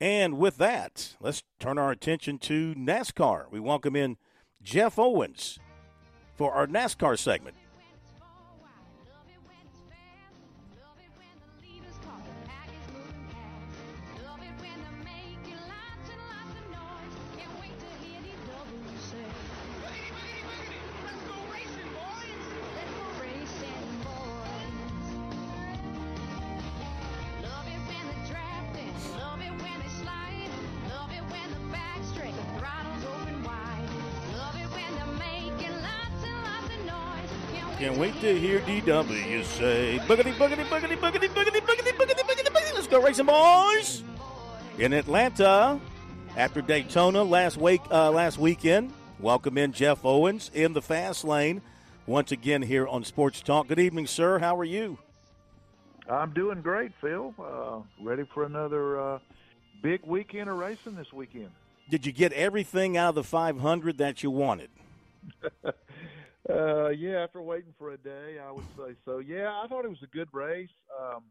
And with that, let's turn our attention to NASCAR. We welcome in Jeff Owens for our NASCAR segment. Can't wait to hear DW say boogity, boogity, boogity, boogity, boogity, boogity, boogity, boogity, boogity. Let's go racing, boys! In Atlanta, after Daytona last week, uh, last weekend, welcome in Jeff Owens in the fast lane once again here on Sports Talk. Good evening, sir. How are you? I'm doing great, Phil. Uh, ready for another uh, big weekend of racing this weekend. Did you get everything out of the 500 that you wanted? Uh, yeah, after waiting for a day, I would say so. Yeah, I thought it was a good race. Um,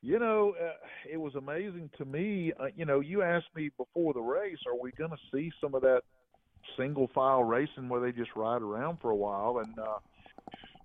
you know, uh, it was amazing to me. Uh, you know, you asked me before the race, are we going to see some of that single file racing where they just ride around for a while? And uh,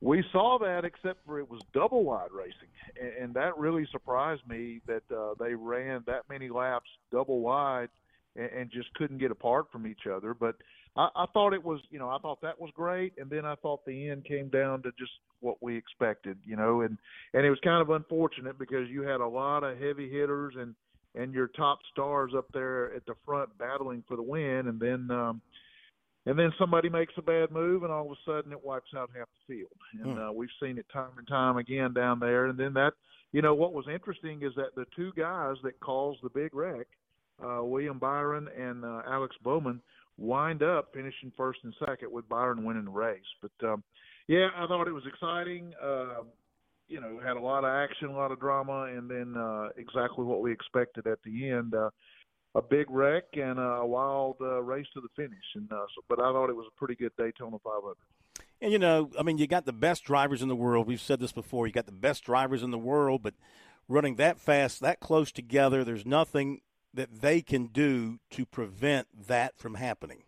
we saw that, except for it was double wide racing, and, and that really surprised me that uh, they ran that many laps double wide and, and just couldn't get apart from each other. But I, I thought it was, you know, I thought that was great, and then I thought the end came down to just what we expected, you know, and and it was kind of unfortunate because you had a lot of heavy hitters and and your top stars up there at the front battling for the win, and then um, and then somebody makes a bad move, and all of a sudden it wipes out half the field, and Hmm. uh, we've seen it time and time again down there, and then that. You know what was interesting is that the two guys that caused the big wreck, uh, William Byron and uh, Alex Bowman, wind up finishing first and second with Byron winning the race. But um, yeah, I thought it was exciting. Uh, you know, had a lot of action, a lot of drama, and then uh, exactly what we expected at the end. Uh, a big wreck and a wild uh, race to the finish. And uh, so, but I thought it was a pretty good Daytona 500. And you know, I mean, you got the best drivers in the world. We've said this before. You got the best drivers in the world, but running that fast, that close together, there's nothing that they can do to prevent that from happening.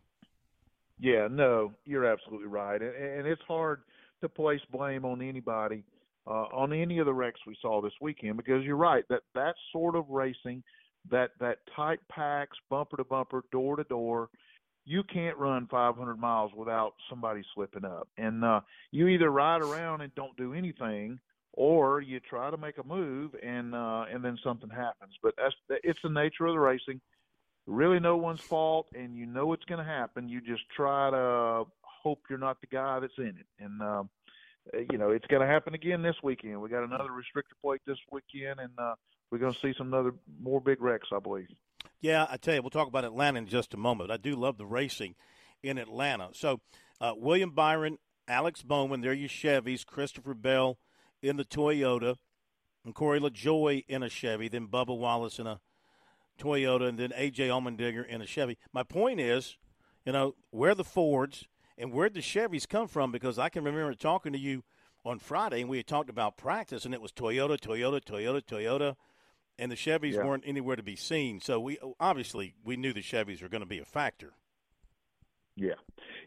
Yeah, no, you're absolutely right, and, and it's hard to place blame on anybody uh, on any of the wrecks we saw this weekend because you're right that that sort of racing, that that tight packs, bumper to bumper, door to door, you can't run 500 miles without somebody slipping up, and uh, you either ride around and don't do anything, or you try to make a move and uh, and then something happens. But that's it's the nature of the racing really no one's fault and you know it's going to happen you just try to hope you're not the guy that's in it and um you know it's going to happen again this weekend we got another restrictor plate this weekend and uh we're going to see some other more big wrecks i believe Yeah, I tell you, we'll talk about Atlanta in just a moment. I do love the racing in Atlanta. So, uh, William Byron, Alex Bowman, they're your Chevys. Christopher Bell in the Toyota, and Corey LaJoie in a Chevy. Then Bubba Wallace in a Toyota, and then AJ Allmendinger in a Chevy. My point is, you know, where the Fords and where the Chevys come from, because I can remember talking to you on Friday, and we had talked about practice, and it was Toyota, Toyota, Toyota, Toyota and the Chevys Yeah. weren't anywhere to be seen. So we obviously we knew the Chevys were going to be a factor. Yeah.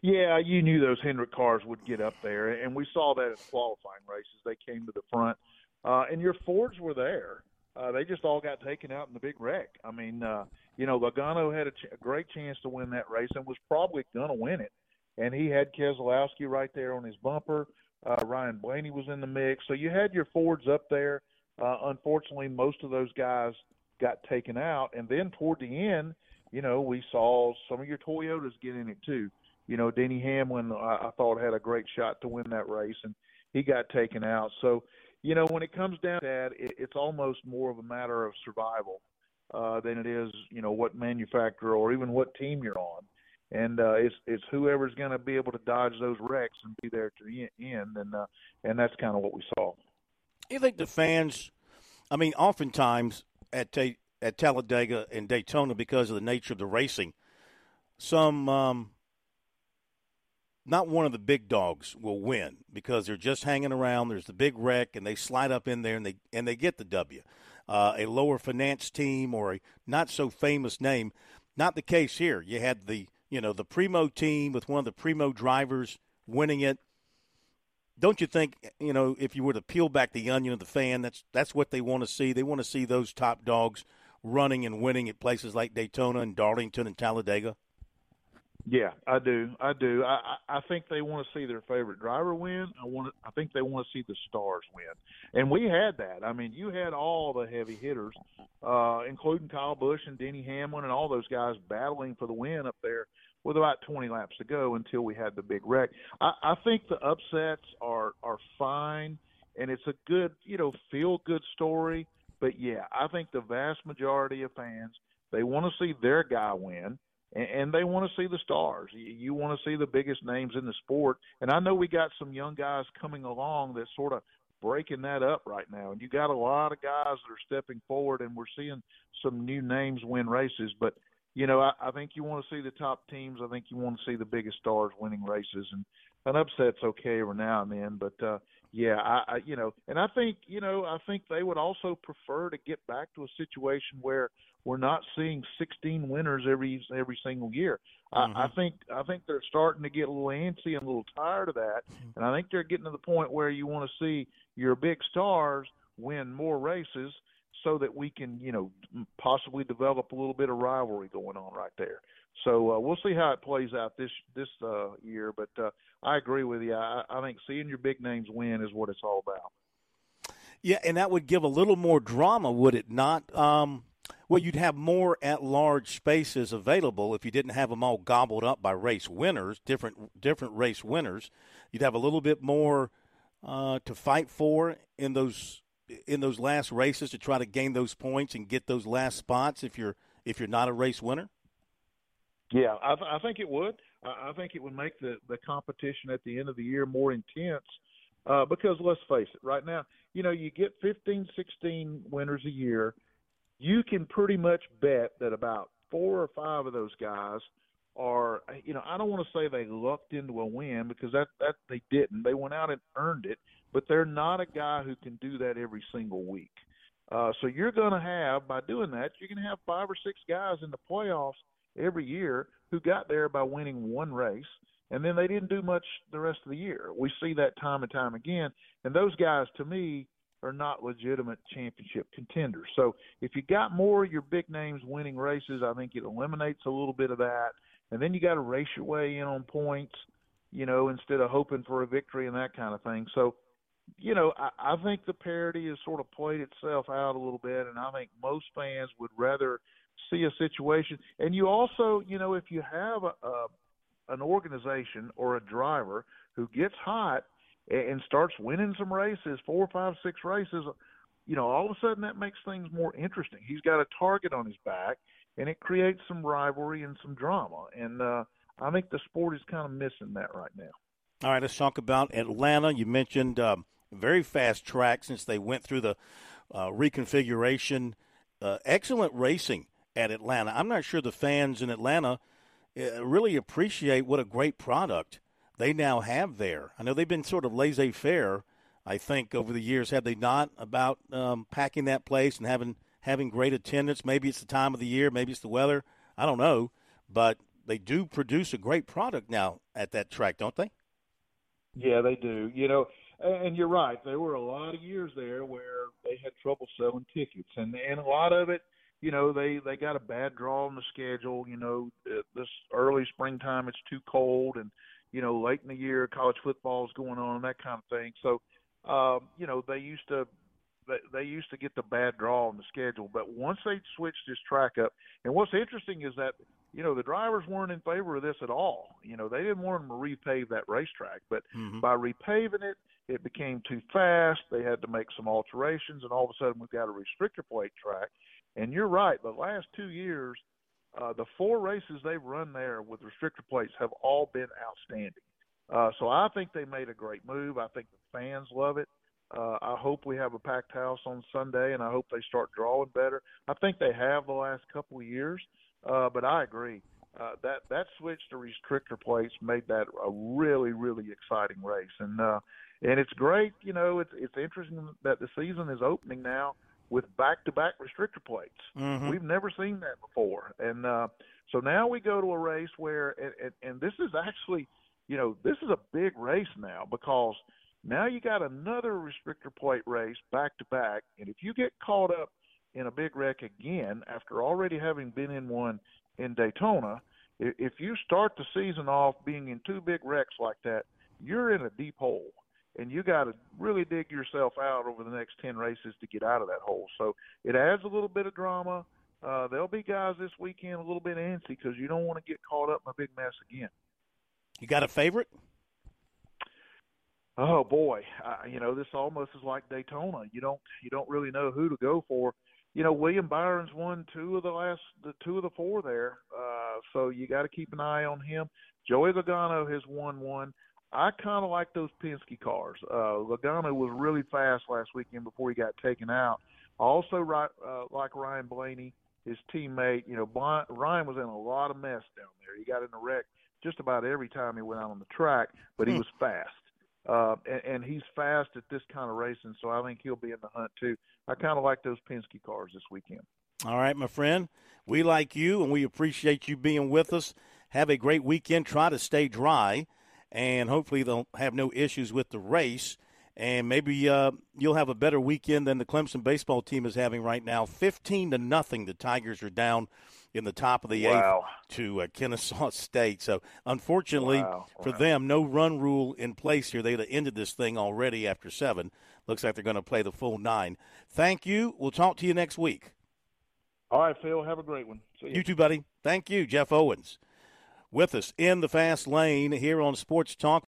Yeah, you knew those Hendrick cars would get up there, and we saw that in qualifying races. They came to the front, uh, and your Fords were there. Uh, they just all got taken out in the big wreck. I mean, uh, you know, Logano had a, ch- a great chance to win that race and was probably going to win it. And he had Keselowski right there on his bumper. Uh, Ryan Blaney was in the mix. So you had your Fords up there. Uh, unfortunately, most of those guys got taken out. And then toward the end, you know, we saw some of your Toyotas get in it too. You know, Denny Hamlin, I, I thought had a great shot to win that race, and he got taken out. So, you know, when it comes down to that, it, it's almost more of a matter of survival uh, than it is, you know, what manufacturer or even what team you're on. And uh, it's it's whoever's going to be able to dodge those wrecks and be there to the end, and uh, and that's kind of what we saw. You think the fans? I mean, oftentimes at Ta- at Talladega and Daytona, because of the nature of the racing, some um, not one of the big dogs will win because they're just hanging around. There's the big wreck, and they slide up in there and they and they get the W. uh, a lower finance team or a not so famous name. Not the case here. You had the you know the primo team with one of the primo drivers winning it. Don't you think you know if you were to peel back the onion of the fan, that's that's what they want to see. They want to see those top dogs running and winning at places like Daytona and Darlington and Talladega. Yeah, I do. I do. I, I think they want to see their favorite driver win. I want. I think they want to see the stars win, and we had that. I mean, you had all the heavy hitters, uh, including Kyle Busch and Denny Hamlin and all those guys battling for the win up there with about 20 laps to go until we had the big wreck. I, I think the upsets are are fine, and it's a good, you know, feel good story. But yeah, I think the vast majority of fans they want to see their guy win and, and they want to see the stars. You, you want to see the biggest names in the sport, and I know we got some young guys coming along that sort of breaking that up right now. And you got a lot of guys that are stepping forward, and we're seeing some new names win races. But you know, I, I think you want to see the top teams. I think you want to see the biggest stars winning races, and an upset's okay every now and then. But uh, yeah, I, I you know, and I think you know, I think they would also prefer to get back to a situation where we're not seeing 16 winners every every single year. Mm-hmm. I, I think I think they're starting to get a little antsy and a little tired of that, mm-hmm. and I think they're getting to the point where you want to see your big stars win more races so that we can, you know, possibly develop a little bit of rivalry going on right there. So uh, we'll see how it plays out this this uh, year. But uh, I agree with you. I, I think seeing your big names win is what it's all about. Yeah, and that would give a little more drama, would it not? Um, well, you'd have more at large spaces available if you didn't have them all gobbled up by race winners, different different race winners. You'd have a little bit more uh, to fight for in those in those last races to try to gain those points and get those last spots if you're if you're not a race winner. Yeah, I, th- I think it would. I, think it would make the the competition at the end of the year more intense. Uh, because let's face it, right now, you know, you get 15, 16 winners a year you can pretty much bet that about four or five of those guys are you know I don't want to say they lucked into a win because that that they didn't they went out and earned it but they're not a guy who can do that every single week uh so you're going to have by doing that you're going to have five or six guys in the playoffs every year who got there by winning one race and then they didn't do much the rest of the year we see that time and time again and those guys to me are not legitimate championship contenders. So if you got more of your big names winning races, I think it eliminates a little bit of that. And then you got to race your way in on points, you know, instead of hoping for a victory and that kind of thing. So, you know, I, I think the parity has sort of played itself out a little bit, and I think most fans would rather see a situation. And you also, you know, if you have a, a an organization or a driver who gets hot – and starts winning some races, four, five, six races, you know, all of a sudden that makes things more interesting. He's got a target on his back, and it creates some rivalry and some drama. And uh, I think the sport is kind of missing that right now. All right, let's talk about Atlanta. You mentioned um, very fast track since they went through the uh, reconfiguration. Uh, excellent racing at Atlanta. I'm not sure the fans in Atlanta uh, really appreciate what a great product they now have there. I know they've been sort of laissez faire, I think, over the years, have they not, about um, packing that place and having having great attendance. Maybe it's the time of the year, maybe it's the weather. I don't know, but they do produce a great product now at that track, don't they? Yeah, they do. You know, and you're right. There were a lot of years there where they had trouble selling tickets, and and a lot of it, you know, they they got a bad draw on the schedule. You know, this early springtime, it's too cold, and you know, late in the year, college football is going on and that kind of thing. So, um, you know, they used to they, they used to get the bad draw on the schedule, but once they switched this track up, and what's interesting is that you know the drivers weren't in favor of this at all. You know, they didn't want them to repave that racetrack, but mm-hmm. by repaving it, it became too fast. They had to make some alterations, and all of a sudden we've got a restrictor plate track. And you're right, the last two years uh, the four races they've run there with restrictor plates have all been outstanding. Uh, so I think they made a great move. I think the fans love it. Uh, I hope we have a packed house on Sunday, and I hope they start drawing better. I think they have the last couple of years, uh, but I agree uh, that that switch to restrictor plates made that a really really exciting race, and uh, and it's great. You know, it's it's interesting that the season is opening now with back-to-back restrictor plates. Mm-hmm. We've never seen that before, and uh, so now we go to a race where, and, and, and this is actually, you know, this is a big race now because now you got another restrictor plate race back to back, and if you get caught up in a big wreck again after already having been in one in Daytona, if you start the season off being in two big wrecks like that, you're in a deep hole and you got to really dig yourself out over the next 10 races to get out of that hole. So it adds a little bit of drama. Uh, there'll be guys this weekend a little bit antsy because you don't want to get caught up in a big mess again. You got a favorite? Oh boy, uh, you know this almost is like Daytona. You don't you don't really know who to go for. You know William Byron's won two of the last the two of the four there, uh, so you got to keep an eye on him. Joey Logano has won one. I kind of like those Penske cars. Uh, Logano was really fast last weekend before he got taken out. Also, right, uh, like Ryan Blaney, his teammate. You know, Ryan was in a lot of mess down there. He got in a wreck just about every time he went out on the track, but he hmm. was fast. Uh, and, and he's fast at this kind of racing, so I think he'll be in the hunt too. I kind of like those Penske cars this weekend. All right, my friend. We like you, and we appreciate you being with us. Have a great weekend. Try to stay dry and hopefully they'll have no issues with the race. And maybe uh, you'll have a better weekend than the Clemson baseball team is having right now. Fifteen to nothing, the Tigers are down in the top of the wow. eighth to uh, Kennesaw State. So unfortunately wow. for wow. them, no run rule in place here. They'd have ended this thing already after seven. Looks like they're going to play the full nine. Thank you. We'll talk to you next week. All right, Phil. Have a great one. you. you too, buddy. Thank you, Jeff Owens with us in the fast lane here on Sports Talk.